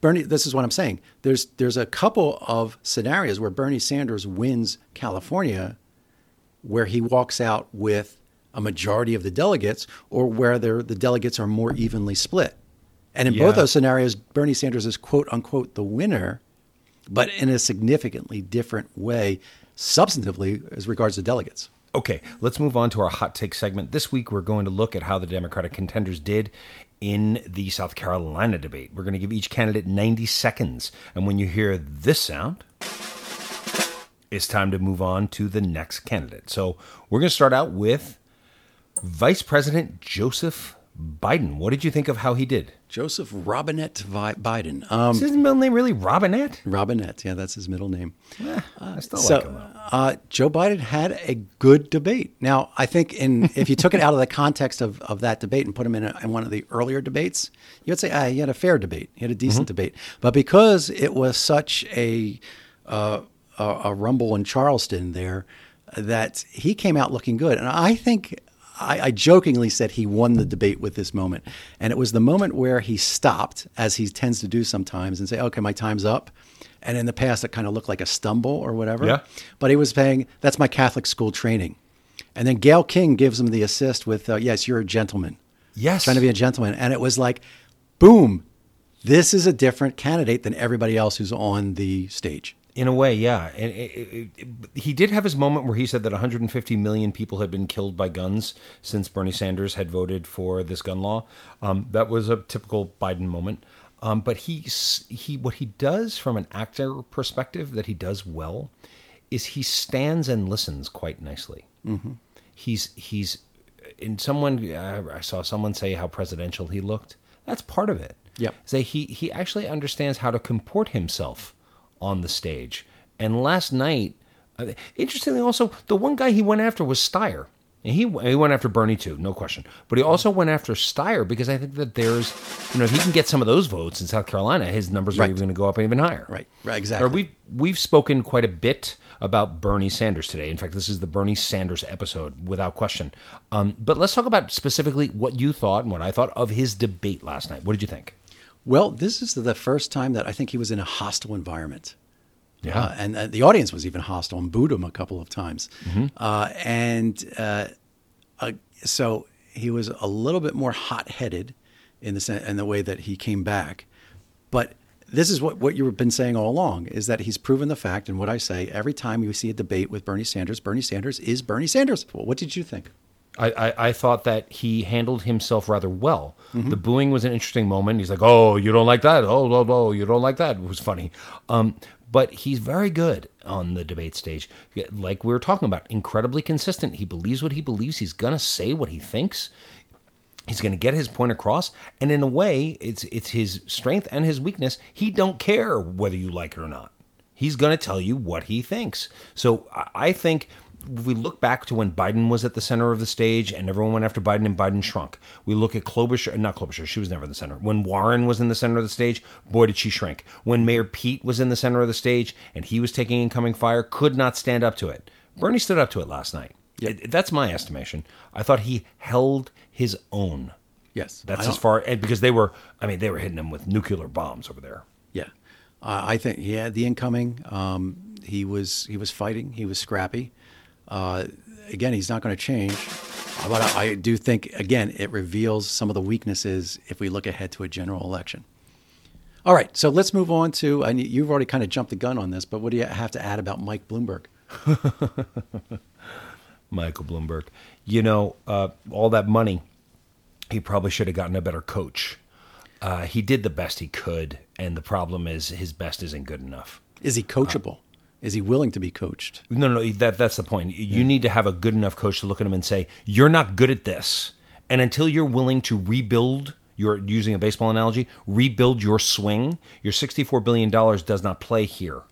Bernie, this is what I'm saying. There's there's a couple of scenarios where Bernie Sanders wins California where he walks out with a majority of the delegates or where the delegates are more evenly split. And in Yeah. both those scenarios, Bernie Sanders is quote unquote the winner, but in a significantly different way, substantively, as regards to delegates. Okay, let's move on to our hot take segment. This week, we're going to look at how the Democratic contenders did in the South Carolina debate. We're going to give each candidate 90 seconds. And when you hear this sound, it's time to move on to the next candidate. So we're going to start out with Vice President Joseph Biden. What did you think of how he did? Joseph Robinette Vi- Biden. Um, Is his middle name really Robinette? Robinette, yeah, that's his middle name. I still so, like him. uh, Joe Biden had a good debate. Now, I think in if you took it out of the context of, of that debate and put him in, a, in one of the earlier debates, you would say ah, he had a fair debate, he had a decent debate. But because it was such a uh, a, a rumble in Charleston there, that he came out looking good, and I think. I, I jokingly said he won the debate with this moment. And it was the moment where he stopped, as he tends to do sometimes, and say, okay, my time's up. And in the past, it kind of looked like a stumble or whatever. Yeah. But he was saying, that's my Catholic school training. And then Gayle King gives him the assist with, uh, yes, you're a gentleman. Yes. Trying to be a gentleman. And it was like, boom, this is a different candidate than everybody else who's on the stage. In a way, yeah. And it, it, it, he did have his moment where he said that 150 million people had been killed by guns since Bernie Sanders had voted for this gun law. Um, that was a typical Biden moment. Um, but he he what he does from an actor perspective that he does well is he stands and listens quite nicely. Mm-hmm. He's he's in someone uh, I saw someone say how presidential he looked. That's part of it. Yep. Say he he actually understands how to comport himself on the stage. And last night, uh, interestingly, also the one guy he went after was Steyer. And he he went after Bernie too, no question. But he also went after Steyer because I think that there's, you know, if he can get some of those votes in South Carolina, his numbers are even going to go up even higher. Right. Right, exactly. Or we we've spoken quite a bit about Bernie Sanders today. In fact, this is the Bernie Sanders episode, without question. Um, but let's talk about specifically what you thought and what I thought of his debate last night. What did you think? Well, this is the first time that I think he was in a hostile environment. Yeah. Uh, and uh, the audience was even hostile and booed him a couple of times. Uh, and uh, uh, so he was a little bit more hot headed in the, sen- in the way that he came back. But this is what, what you've been saying all along is that he's proven the fact. And what I say every time you see a debate with Bernie Sanders, Bernie Sanders is Bernie Sanders. Well, what did you think? I, I, I thought that he handled himself rather well. The booing was an interesting moment. He's like, "Oh, you don't like that? Oh, oh, oh, you don't like that?" It was funny. Um, but he's very good on the debate stage. Like we were talking about, incredibly consistent. He believes what he believes. He's gonna say what he thinks. He's going to get his point across, and in a way, it's it's his strength and his weakness. He don't care whether you like it or not. He's going to tell you what he thinks. So I- I think we look back to when Biden was at the center of the stage and everyone went after Biden and Biden shrunk. We look at Klobuchar, not Klobuchar, she was never in the center. When Warren was in the center of the stage, boy, did she shrink. When Mayor Pete was in the center of the stage and he was taking incoming fire, could not stand up to it. Bernie stood up to it last night. That's my estimation. I thought he held his own. Yes. That's as far because they were. I mean, they were hitting him with nuclear bombs over there. Yeah, uh, I think he had the incoming. Um, he was he was fighting. He was scrappy. Uh, again, he's not going to change. Uh, But I, do think again it reveals some of the weaknesses if we look ahead to a general election. All right, so let's move on to. And you've already kind of jumped the gun on this, but what do you have to add about Mike Bloomberg? <laughs> Michael Bloomberg. You know, uh, all that money, he probably should have gotten a better coach. Uh, he did the best he could, and the problem is his best isn't good enough. Is he coachable? Is he willing to be coached? No, no, that that's the point. You need to have a good enough coach to look at him and say, "You're not good at this," and until you're willing to rebuild. Your using a baseball analogy, rebuild your swing. Your sixty-four billion dollars does not play here,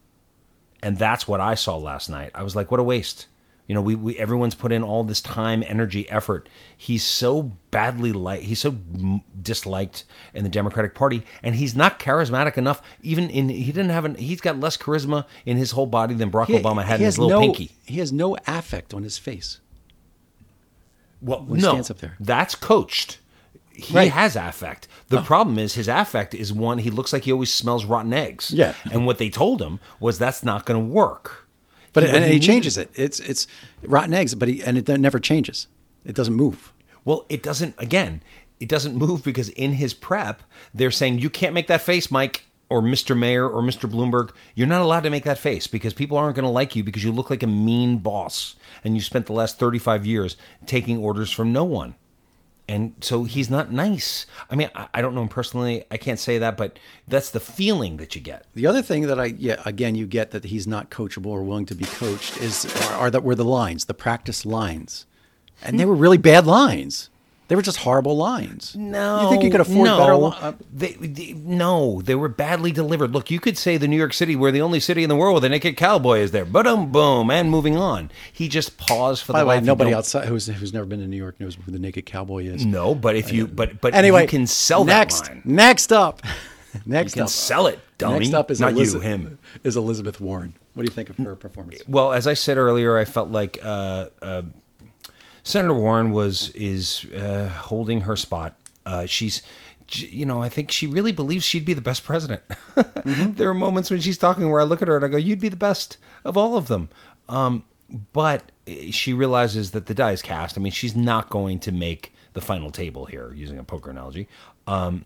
and that's what I saw last night. I was like, "What a waste!" You know, we, we everyone's put in all this time, energy, effort. He's so badly liked. He's so m- disliked in the Democratic Party, and he's not charismatic enough. Even in he didn't have an. He's got less charisma in his whole body than Barack Obama had in his little no, pinky. He has no affect on his face. Well, he no, stands up there. that's coached. He Right. has affect. The oh. problem is his affect is one. He looks like he always smells rotten eggs. Yeah. and what they told him was that's not going to work. But He- and he changes it. It's it's rotten eggs, but he and it never changes. It doesn't move. Well, it doesn't. Again, it doesn't move because in his prep, they're saying you can't make that face, Mike or Mr. Mayor or Mr. Bloomberg. You're not allowed to make that face because people aren't going to like you because you look like a mean boss and you spent the last 35 years taking orders from no one. And so he's not nice. I mean, I, I don't know him personally. I can't say that, but that's the feeling that you get. The other thing that I yeah again you get that he's not coachable or willing to be coached is are, are that were the lines, the practice lines, and they were really bad lines. They were just horrible lines. No, you think you could afford no, better? Li- uh, they, they- no, they were badly delivered. Look, you could say the New York City, we're the only city in the world where the naked cowboy is there. Boom, boom, and moving on. He just paused for by the the way, nobody outside who's who's never been to New York knows who the naked cowboy is. No, but if you, but but Anyway, you can sell next, that line. Next up, <laughs> next You can up, sell it, dummy. Next up is not Eliza- you, him. is Elizabeth Warren. What do you think of her performance? Well, as I said earlier, I felt like uh, uh, Senator Warren was is uh, holding her spot. Uh, she's, you know, I think she really believes she'd be the best president. <laughs> there are moments when she's talking where I look at her and I go, "You'd be the best of all of them." Um, but she realizes that the die is cast. I mean, she's not going to make the final table here, using a poker analogy. Um,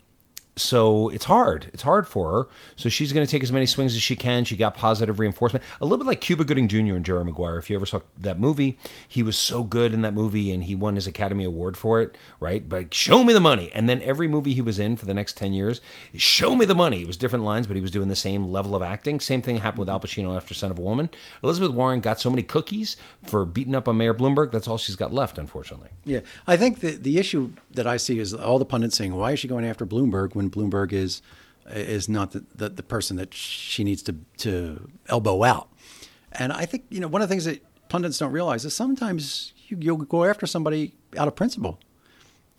so it's hard. It's hard for her. So she's going to take as many swings as she can. She got positive reinforcement, a little bit like Cuba Gooding Jr. and Jerry Maguire. If you ever saw that movie, he was so good in that movie, and he won his Academy Award for it. Right? But show me the money. And then every movie he was in for the next ten years, show me the money. It was different lines, but he was doing the same level of acting. Same thing happened with Al Pacino after Scent of a Woman. Elizabeth Warren got so many cookies for beating up on Mayor Bloomberg. That's all she's got left, unfortunately. Yeah, I think the the issue that I see is all the pundits saying, "Why is she going after Bloomberg when Bloomberg is is not the, the, the person that she needs to to elbow out?" And I think you know one of the things that pundits don't realize is sometimes you, you'll go after somebody out of principle,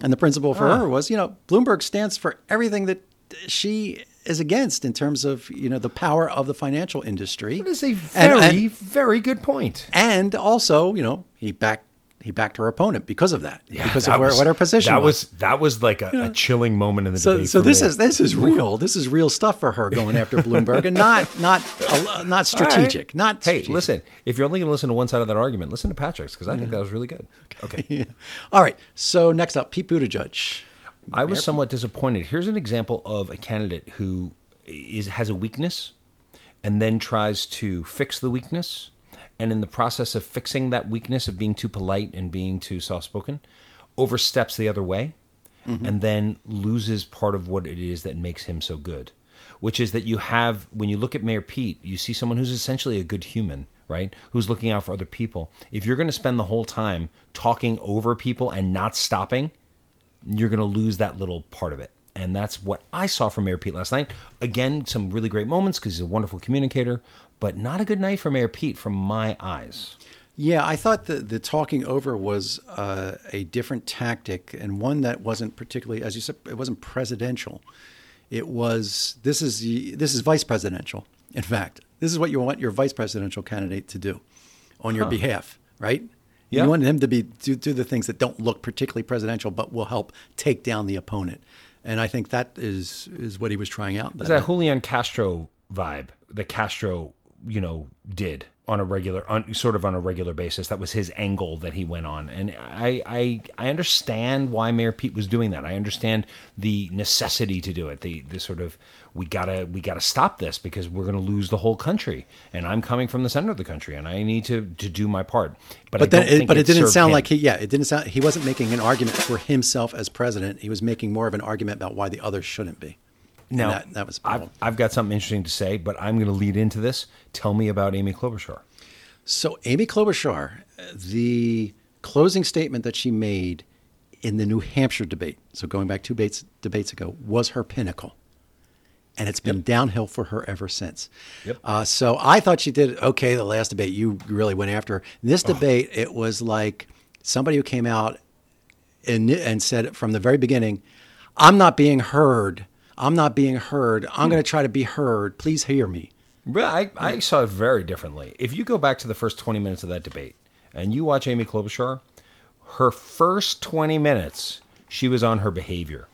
and the principle for Ah. her was, you know, Bloomberg stands for everything that she is against in terms of you know the power of the financial industry. That is a And- very, and- very good point. and also, you know, he backed he backed her opponent because of that, yeah, because that of where, was- what her position That was. was that was like a, a chilling moment in the So, debate. so this me. is this is real. This is real stuff for her going after <laughs> Bloomberg, and not not uh, not strategic. Not Hey, listen. If you're only going to listen to one side of that argument, listen to Patrick's because I think that was really good. <laughs> Okay. All right. So next up, Pete Buttigieg. I was somewhat disappointed. Here's an example of a candidate who is has a weakness and then tries to fix the weakness, and in the process of fixing that weakness of being too polite and being too soft spoken, oversteps the other way, mm-hmm. and then loses part of what it is that makes him so good. Which is that you have when you look at Mayor Pete, you see someone who's essentially a good human, right? Who's looking out for other people. If you're going to spend the whole time talking over people and not stopping, you're going to lose that little part of it. And that's what I saw from Mayor Pete last night. Again, some really great moments because he's a wonderful communicator, but not a good night for Mayor Pete from my eyes. Yeah, I thought the the talking over was uh, a different tactic and one that wasn't particularly, as you said, it wasn't presidential. It was this is the- this is vice presidential. In fact, this is what you want your vice presidential candidate to do on your behalf, right? Yeah. You want him to be do, do the things that don't look particularly presidential, but will help take down the opponent. And I think that is is what he was trying out. It's that Julian Castro vibe, the Castro you know, did on a regular, on, sort of on a regular basis. That was his angle that he went on, and I, I, I understand why Mayor Pete was doing that. I understand the necessity to do it. The, the sort of we gotta, we gotta stop this because we're going to lose the whole country, and I'm coming from the center of the country, and I need to to do my part. But, I But then, don't it, but it didn't sound him. like he. Yeah, it didn't sound. He wasn't making an argument for himself as president. He was making more of an argument about why the others shouldn't be. Now, that, that was I've. I've got something interesting to say, but I'm going to lead into this. Tell me about Amy Klobuchar. So Amy Klobuchar, the closing statement that she made in the New Hampshire debate, so going back two debates, debates ago, was her pinnacle. And it's been downhill for her ever since. Yep. Uh, so I thought she did okay the last debate. You really went after her. This debate, it was like somebody who came out and, and said from the very beginning, I'm not being heard. I'm not being heard. I'm going to try to be heard. Please hear me. Well, I, I saw it very differently. If you go back to the first 20 minutes of that debate and you watch Amy Klobuchar, her first 20 minutes, she was on her behavior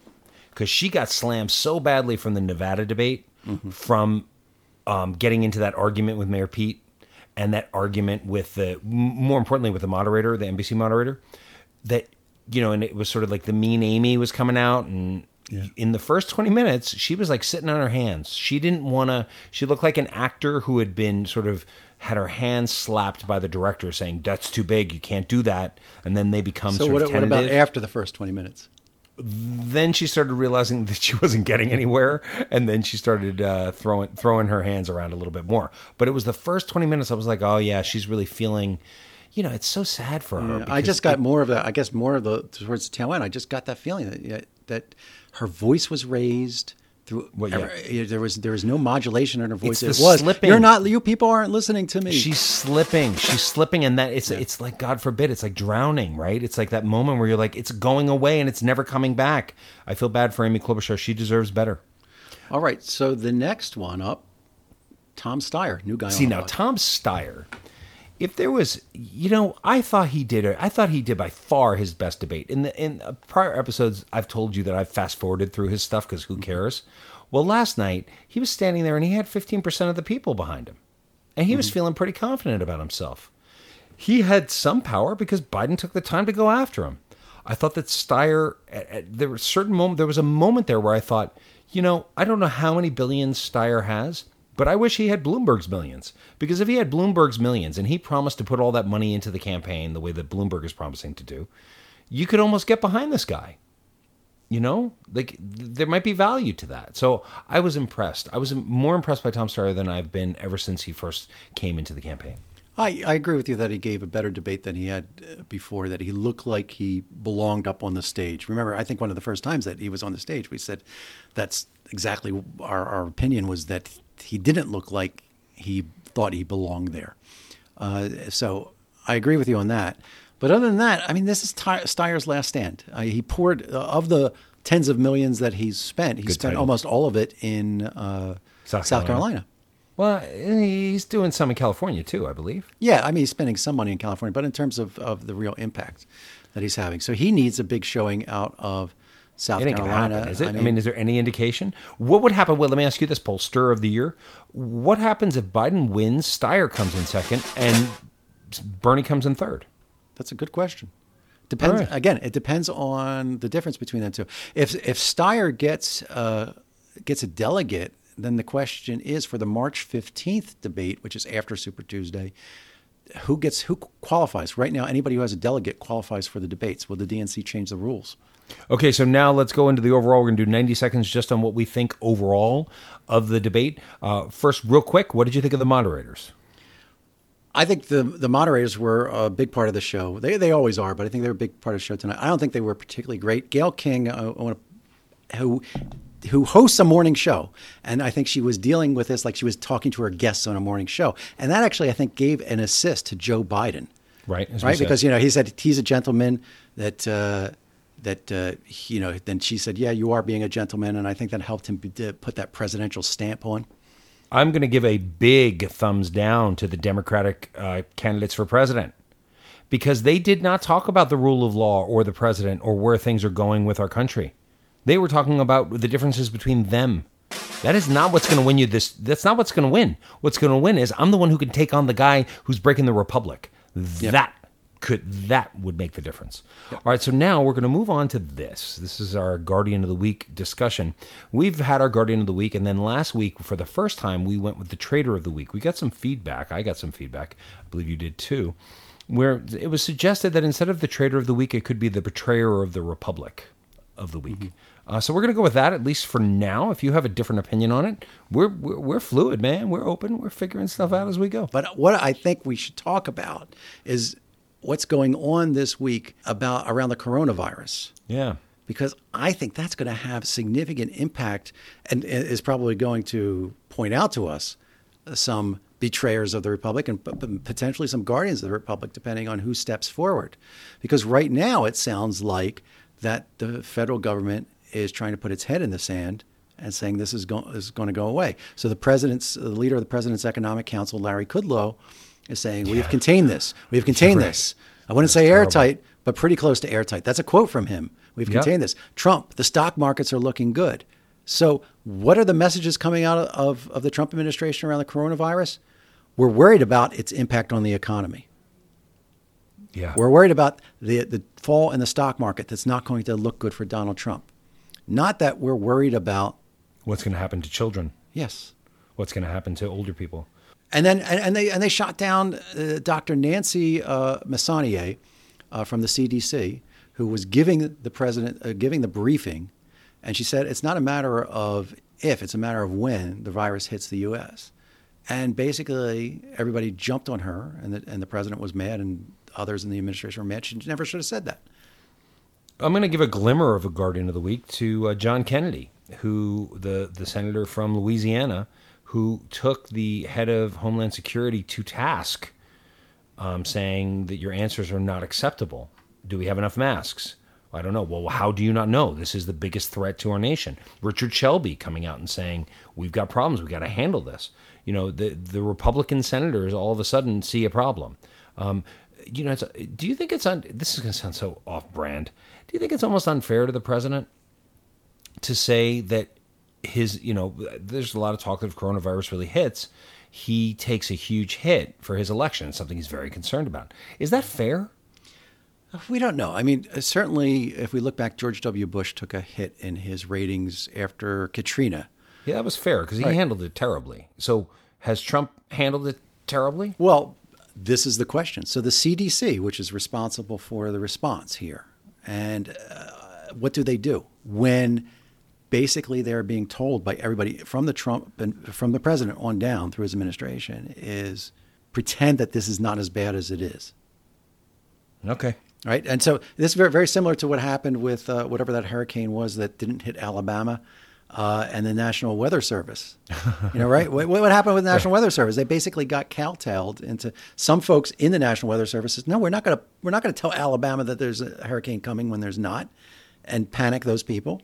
because she got slammed so badly from the Nevada debate, from um, getting into that argument with Mayor Pete and that argument with the, more importantly, with the moderator, the NBC moderator, that, you know, and it was sort of like the mean Amy was coming out and in the first 20 minutes, she was like sitting on her hands. She didn't want to, she looked like an actor who had been sort of had her hands slapped by the director saying, that's too big, you can't do that. And then they become So sort what, of what about after the first 20 minutes? then she started realizing that she <laughs> wasn't getting anywhere, and then she started uh, throwing throwing her hands around a little bit more. But it was the first twenty minutes I was like, oh yeah, she's really feeling. You know, it's so sad for her. I just got more of the, I guess more of the towards the tail end. I just got that feeling that yeah, that her voice was raised through. Well, yeah. every- there was there was no modulation in her voice. It's it was slipping. you're not you people aren't listening to me. She's slipping. She's slipping, and that it's it's like God forbid, it's like drowning, right? It's like that moment where you're like, it's going away and it's never coming back. I feel bad for Amy Klobuchar. She deserves better. All right, so the next one up, Tom Steyer, new guy. See now. Tom Steyer. If there was, you know, I thought he did. I thought he did by far his best debate. In the in uh, prior episodes, I've told you that I've fast forwarded through his stuff because who cares? Well, last night he was standing there and he had fifteen percent of the people behind him, and he was feeling pretty confident about himself. He had some power because Biden took the time to go after him. I thought that Steyer, at, at, there was a certain moment, there was a moment there where I thought, you know, I don't know how many billions Steyer has, but I wish he had Bloomberg's millions. Because if he had Bloomberg's millions and he promised to put all that money into the campaign the way that Bloomberg is promising to do, you could almost get behind this guy. You know, like there might be value to that. So I was impressed. I was more impressed by Tom Steyer than I've been ever since he first came into the campaign. I, I agree with you that he gave a better debate than he had uh, before, that he looked like he belonged up on the stage. Remember, I think one of the first times that he was on the stage, we said that's exactly our, our opinion was that he didn't look like he thought he belonged there. Uh, so I agree with you on that. But other than that, I mean, this is Ty- Steyer's last stand. Uh, he poured, uh, of the tens of millions that he's spent, he Good spent title. almost all of it in uh, South South, Carolina. Carolina. Well, he's doing some in California too, I believe. Yeah, I mean, he's spending some money in California, but in terms of, of the real impact that he's having. So he needs a big showing out of South It Carolina. happen, is it? I mean, is there any indication? What would happen? Well, let me ask you this: pollster of the year. What happens if Biden wins? Steyer comes in second, and Bernie comes in third. that's a good question. Depends right. again. It depends on the difference between the two. If if Steyer gets uh, gets a delegate, then the question is for the March fifteenth debate, which is after Super Tuesday. Who gets who qualifies right now? Anybody who has a delegate qualifies for the debates. Will the DNC change the rules? Okay, so now let's go into the overall. We're going to do 90 seconds just on what we think overall of the debate. Uh, first, real quick, what did you think of the moderators? I think the the moderators were a big part of the show. They they always are, but I think they were a big part of the show tonight. I don't think they were particularly great. Gayle King, uh, I want to, who who hosts a morning show, and I think she was dealing with this like she was talking to her guests on a morning show, and that actually I think gave an assist to Joe Biden, Right, right? Because you know he said he's a gentleman that. Uh, that uh, you know, then she said, "Yeah, you are being a gentleman," and I think that helped him be, put that presidential stamp on. I'm going to give a big thumbs down to the Democratic uh, candidates for president because they did not talk about the rule of law or the president or where things are going with our country. They were talking about the differences between them. That is not what's going to win you this. That's not what's going to win. What's going to win is I'm the one who can take on the guy who's breaking the republic. That could that would make the difference. All right, so now we're going to move on to this. This is our Guardian of the Week discussion. We've had our Guardian of the Week, and then last week, for the first time, we went with the Traitor of the Week. We got some feedback. I got some feedback. I believe you did too, where it was suggested that instead of the Traitor of the Week, it could be the Betrayer of the Republic of the week. Mm-hmm. Uh, so we're going to go with that at least for now. If you have a different opinion on it, we're, we're we're fluid, man. We're open. We're figuring stuff out as we go. But what I think we should talk about is what's going on this week about around the coronavirus. Yeah. Because I think that's going to have significant impact and is probably going to point out to us some betrayers of the republic and potentially some guardians of the republic, depending on who steps forward. Because right now it sounds like that the federal government is trying to put its head in the sand and saying this is, go- is going to go away. So the president's the leader of the president's economic council, Larry Kudlow, is saying we have contained this. We have contained Right. this. I wouldn't say airtight, but pretty close to airtight. That's a quote from him. We've Yep. contained this. Trump, the stock markets are looking good. So, what are the messages coming out of, of the Trump administration around the coronavirus? We're worried about its impact on the economy. Yeah. We're worried about the, the fall in the stock market that's not going to look good for Donald Trump. Not that we're worried about, What's going to happen to children? yes. What's going to happen to older people? And then and, and they and they shot down uh, Dr. Nancy uh, Messonnier uh, from the CDC, who was giving the president uh, giving the briefing, and she said it's not a matter of if, it's a matter of when the virus hits the U.S. And basically, everybody jumped on her, and the, and the president was mad, and others in the administration were mad. She never should have said that. I'm going to give a glimmer of a Guardian of the Week to uh, John Kennedy, who the the senator from Louisiana, who took the head of Homeland Security to task, um, saying that your answers are not acceptable. Do we have enough masks? I don't know. Well, how do you not know? This is the biggest threat to our nation. Richard Shelby coming out and saying we've got problems. We've got to handle this. You know, the the Republican senators all of a sudden see a problem. Um, you know, it's, do you think it's un, this is going to sound so off brand? Do you think it's almost unfair to the president to say that his, you know, there's a lot of talk that if coronavirus really hits, he takes a huge hit for his election, something he's very concerned about. Is that fair? We don't know. I mean, uh, certainly, if we look back, George W. Bush took a hit in his ratings after Katrina. Yeah, that was fair because he Right. handled it terribly. So has Trump handled it terribly? Well, this is the question. So the CDC, which is responsible for the response here, and uh, what do they do when basically they're being told by everybody from the Trump and from the president on down through his administration is pretend that this is not as bad as it is. Okay. Right, and so this is very, very similar to what happened with uh, whatever that hurricane was that didn't hit Alabama, uh, and the National Weather Service. <laughs> You know, right? what, what happened with the National Weather Service? They basically got cowtailed into some folks in the National Weather Service says, "No, we're not going to we're not going to tell Alabama that there's a hurricane coming when there's not," and panic those people.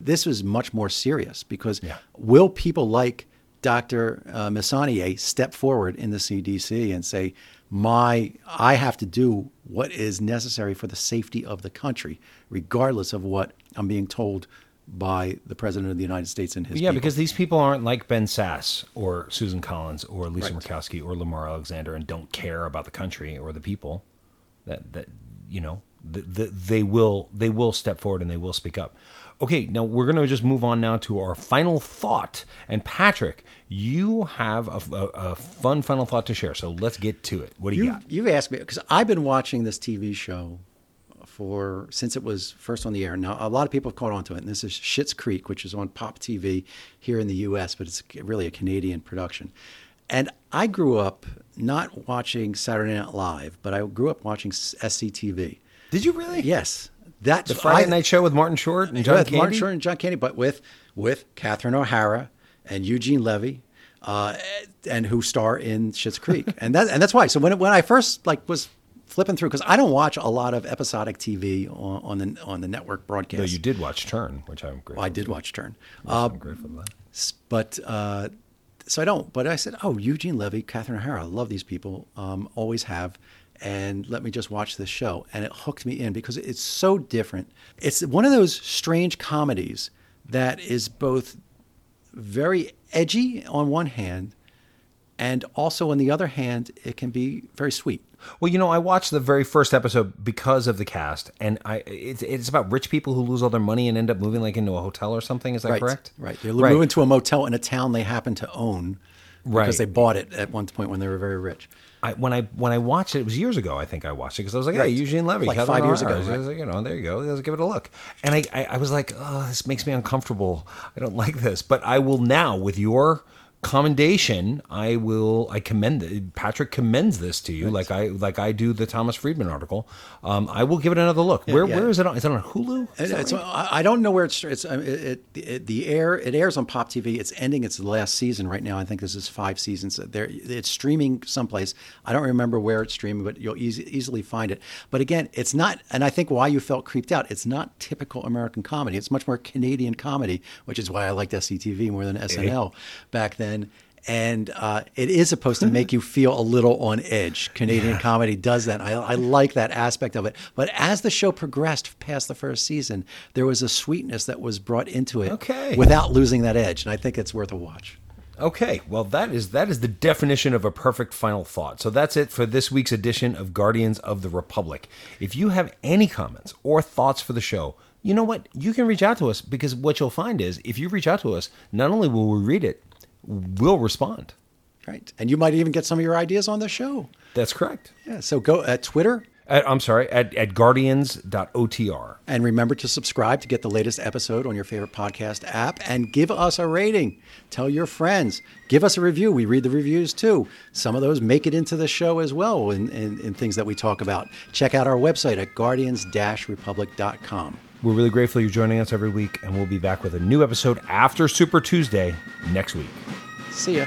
This was much more serious because Yeah. will people like Dr. Uh, Messonnier step forward in the CDC and say, "My, I have to do what is necessary for the safety of the country, regardless of what I'm being told by the President of the United States and his Yeah, people." because these people aren't like Ben Sasse or Susan Collins or Lisa Right. Murkowski or Lamar Alexander and don't care about the country or the people. That that you know, the, the, they will they will step forward and they will speak up. Okay, now we're going to just move on now to our final thought. And Patrick, you have a, a, a fun final thought to share. So let's get to it. What do you, you, got? you've asked me because I've been watching this TV show for since it was first on the air. Now a lot of people have caught on to it, and this is Schitt's Creek, which is on Pop TV here in the U.S., but it's really a Canadian production. And I grew up not watching Saturday Night Live, but I grew up watching SCTV. Did you really? Yes, that's The Friday I- Night Show with Martin Short and John with Martin Candy? Short and John Candy, but with with Catherine O'Hara and Eugene Levy, uh, and who star in Schitt's Creek, <laughs> and that and that's why. So when it, when I first like was flipping through, because I don't watch a lot of episodic TV on, on the on the network broadcast. No, you did watch Turn, which I'm grateful. Well, I did watch Turn, for. uh, I'm grateful for that. but uh, so I don't. But I said, oh, Eugene Levy, Catherine O'Hara, I love these people, um, always have, and let me just watch this show, and it hooked me in because it's so different. It's one of those strange comedies that is both very edgy on one hand, and also on the other hand, it can be very sweet. Well, you know, I watched the very first episode because of the cast, and I it's, it's about rich people who lose all their money and end up moving like into a hotel or something. Is that right, correct? Right. They're moving to a motel in a town they happen to own because Right. they bought it at one point when they were very rich. I, when I when I watched it, it was years ago. I think I watched it because I was like, "Hey, Eugene Levy, Like five years ago, O'Hara. I was right. like, you know, there you go. Let's give it a look. And I, I, I was like, "Oh, this makes me uncomfortable. I don't like this." But I will now, with your commendation, I will. I commend. Patrick commends this to you, like I like I do the Thomas Friedman article. Um, I will give it another look. where yeah. where is it on? Is it on Hulu? It- right? I don't know where it's. It's it, it, it, the air. It airs on Pop TV. It's ending its last season right now. I think this is five seasons. There, it's streaming someplace. I don't remember where it's streaming, but you'll easy, easily find it. But again, it's not. And I think why you felt creeped out. It's not typical American comedy. It's much more Canadian comedy, which is why I liked SCTV more than SNL back then. And uh, it is supposed to make you feel a little on edge. Canadian comedy does that. I, I like that aspect of it. But as the show progressed past the first season, there was a sweetness that was brought into it Okay. without losing that edge. And I think it's worth a watch. Okay, well that is that is the definition of a perfect final thought. So that's it for this week's edition of Guardians of the Republic. If you have any comments or thoughts for the show, you know what? You can reach out to us because what you'll find is if you reach out to us, not only will we read it, we'll respond. Right. And you might even get some of your ideas on the show. That's correct. Yeah. So go at Twitter At, I'm sorry, at, at guardians.otr. and remember to subscribe to get the latest episode on your favorite podcast app and give us a rating. Tell your friends. Give us a review. We read the reviews too. Some of those make it into the show as well in, in, in things that we talk about. Check out our website at guardians-republic.com. We're really grateful you're joining us every week, and we'll be back with a new episode after Super Tuesday next week. See ya.